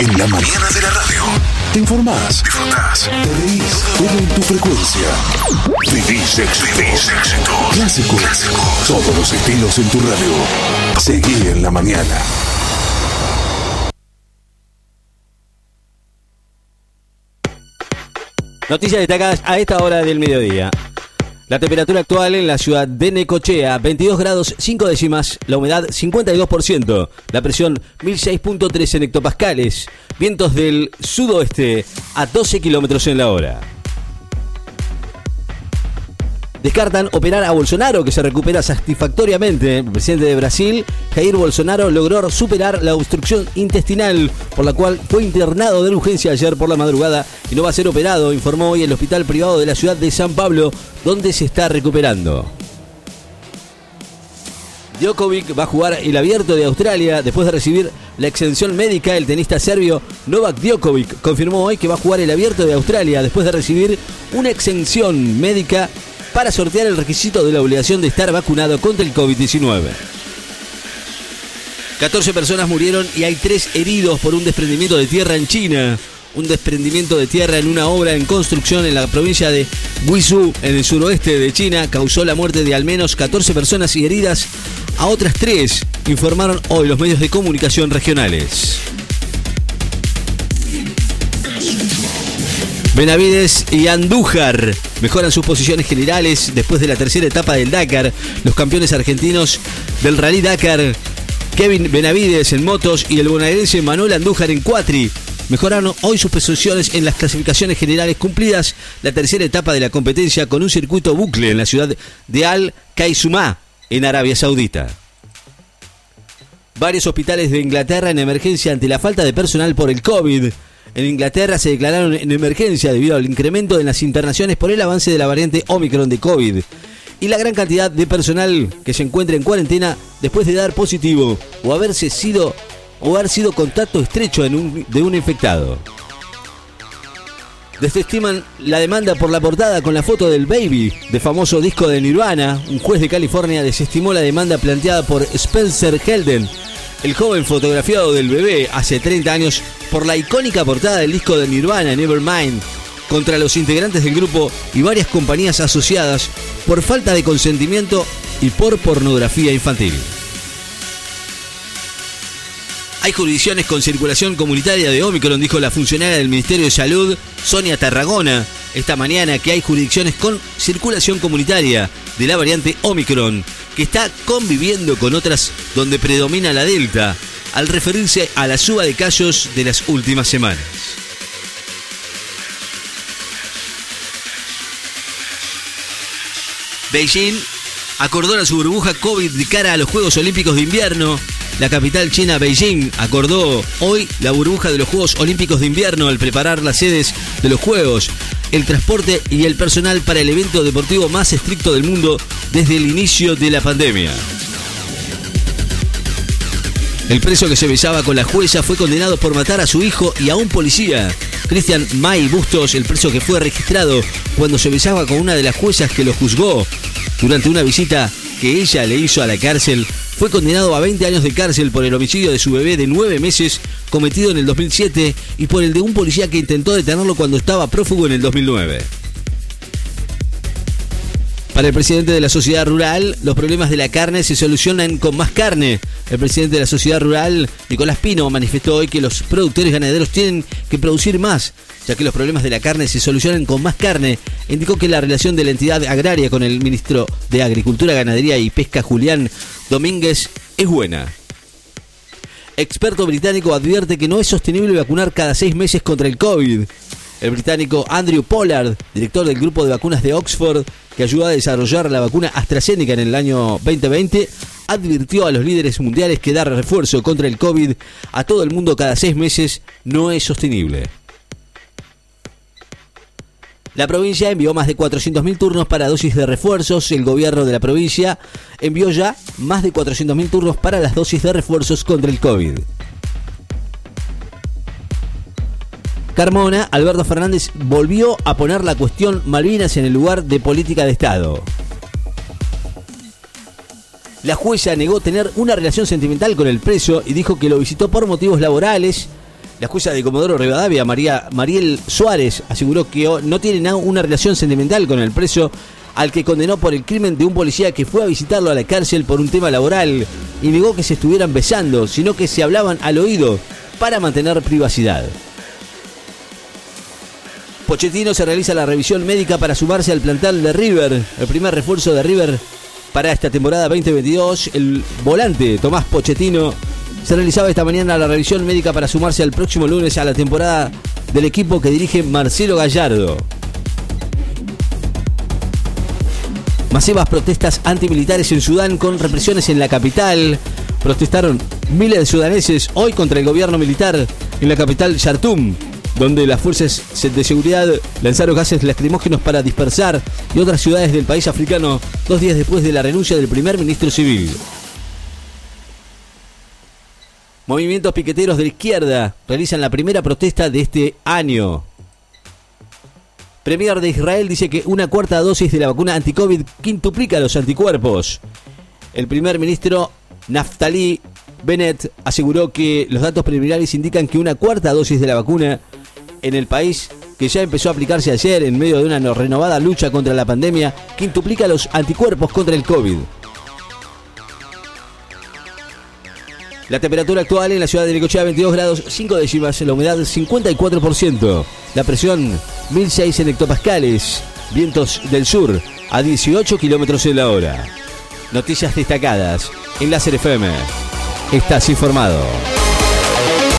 En la mañana de la radio. Te informás, disfrutás, te reís, todo en tu frecuencia. Vivís éxito. Clásico. Todos los estilos en tu radio. Seguí en la mañana. Noticias destacadas a esta hora del mediodía. La temperatura actual en la ciudad de Necochea, 22 grados 5 décimas, la humedad 52%, la presión 1006.3 en hectopascales, vientos del sudoeste a 12 kilómetros en la hora. Descartan operar a Bolsonaro, que se recupera satisfactoriamente. El presidente de Brasil, Jair Bolsonaro, logró superar la obstrucción intestinal, por la cual fue internado de urgencia ayer por la madrugada y no va a ser operado, informó hoy el hospital privado de la ciudad de San Pablo, donde se está recuperando. Djokovic va a jugar el abierto de Australia después de recibir la exención médica. El tenista serbio Novak Djokovic confirmó hoy que va a jugar el abierto de Australia después de recibir una exención médica para sortear el requisito de la obligación de estar vacunado contra el COVID-19. 14 personas murieron y hay 3 heridos por un desprendimiento de tierra en China. Un desprendimiento de tierra en una obra en construcción en la provincia de Guizhou, en el suroeste de China, causó la muerte de al menos 14 personas y heridas a otras 3, informaron hoy los medios de comunicación regionales. Benavides y Andújar mejoran sus posiciones generales después de la tercera etapa del Dakar. Los campeones argentinos del Rally Dakar, Kevin Benavides en motos y el bonaerense Manuel Andújar en cuatri. Mejoraron hoy sus posiciones en las clasificaciones generales cumplidas la tercera etapa de la competencia con un circuito bucle en la ciudad de Al Kaisumá, en Arabia Saudita. Varios hospitales de Inglaterra en emergencia ante la falta de personal por el COVID. En Inglaterra se declararon en emergencia debido al incremento en las internaciones por el avance de la variante Omicron de COVID y la gran cantidad de personal que se encuentra en cuarentena después de dar positivo o haberse sido o haber sido contacto estrecho de un infectado. Desestiman la demanda por la portada con la foto del Baby, de famoso disco de Nirvana. Un juez de California desestimó la demanda planteada por Spencer Helden, el joven fotografiado del bebé hace 30 años por la icónica portada del disco de Nirvana, Nevermind, contra los integrantes del grupo y varias compañías asociadas por falta de consentimiento y por pornografía infantil. Hay jurisdicciones con circulación comunitaria de Omicron, dijo la funcionaria del Ministerio de Salud, Sonia Tarragona, esta mañana que hay jurisdicciones con circulación comunitaria de la variante Omicron, que está conviviendo con otras donde predomina la Delta, al referirse a la suba de casos de las últimas semanas. Beijing acordó su burbuja COVID de cara a los Juegos Olímpicos de Invierno. La capital china, Beijing, acordó hoy la burbuja de los Juegos Olímpicos de Invierno al preparar las sedes de los Juegos, el transporte y el personal para el evento deportivo más estricto del mundo desde el inicio de la pandemia. El preso que se besaba con la jueza fue condenado por matar a su hijo y a un policía. Cristian May Bustos, el preso que fue registrado cuando se besaba con una de las juezas que lo juzgó durante una visita que ella le hizo a la cárcel, fue condenado a 20 años de cárcel por el homicidio de su bebé de 9 meses cometido en el 2007 y por el de un policía que intentó detenerlo cuando estaba prófugo en el 2009. Para el presidente de la sociedad rural, los problemas de la carne se solucionan con más carne. El presidente de la sociedad rural, Nicolás Pino, manifestó hoy que los productores ganaderos tienen que producir más, ya que los problemas de la carne se solucionan con más carne. Indicó que la relación de la entidad agraria con el ministro de Agricultura, Ganadería y Pesca, Julián Domínguez, es buena. Experto británico advierte que no es sostenible vacunar cada seis meses contra el COVID. El británico Andrew Pollard, director del grupo de vacunas de Oxford, que ayudó a desarrollar la vacuna AstraZeneca en el año 2020, advirtió a los líderes mundiales que dar refuerzo contra el COVID a todo el mundo cada seis meses no es sostenible. La provincia envió más de 400.000 turnos para dosis de refuerzos. El gobierno de la provincia envió ya más de 400.000 turnos para las dosis de refuerzos contra el COVID. Carmona, Alberto Fernández volvió a poner la cuestión Malvinas en el lugar de política de Estado. La jueza negó tener una relación sentimental con el preso y dijo que lo visitó por motivos laborales, La jueza de Comodoro Rivadavia, María Mariel Suárez, aseguró que no tiene una relación sentimental con el preso al que condenó por el crimen de un policía que fue a visitarlo a la cárcel por un tema laboral y negó que se estuvieran besando, sino que se hablaban al oído para mantener privacidad. Pochettino se realiza la revisión médica para sumarse al plantel de River, el primer refuerzo de River para esta temporada 2022. El volante Tomás Pochettino se realizaba esta mañana la revisión médica para sumarse al próximo lunes a la temporada del equipo que dirige Marcelo Gallardo. Masivas protestas antimilitares en Sudán con represiones en la capital. Protestaron miles de sudaneses hoy contra el gobierno militar en la capital Khartoum, donde las fuerzas de seguridad lanzaron gases lacrimógenos para dispersar y otras ciudades del país africano dos días después de la renuncia del primer ministro civil. Movimientos piqueteros de izquierda realizan la primera protesta de este año. Premier de Israel dice que una cuarta dosis de la vacuna anti-COVID quintuplica los anticuerpos. El primer ministro Naftali Bennett aseguró que los datos preliminares indican que una cuarta dosis de la vacuna en el país, que ya empezó a aplicarse ayer en medio de una renovada lucha contra la pandemia, quintuplica los anticuerpos contra el COVID. La temperatura actual en la ciudad de Necochea 22 grados 5 décimas, la humedad 54%, la presión 1006 en hectopascales, vientos del sur a 18 kilómetros en la hora. Noticias destacadas en Láser FM. Estás informado.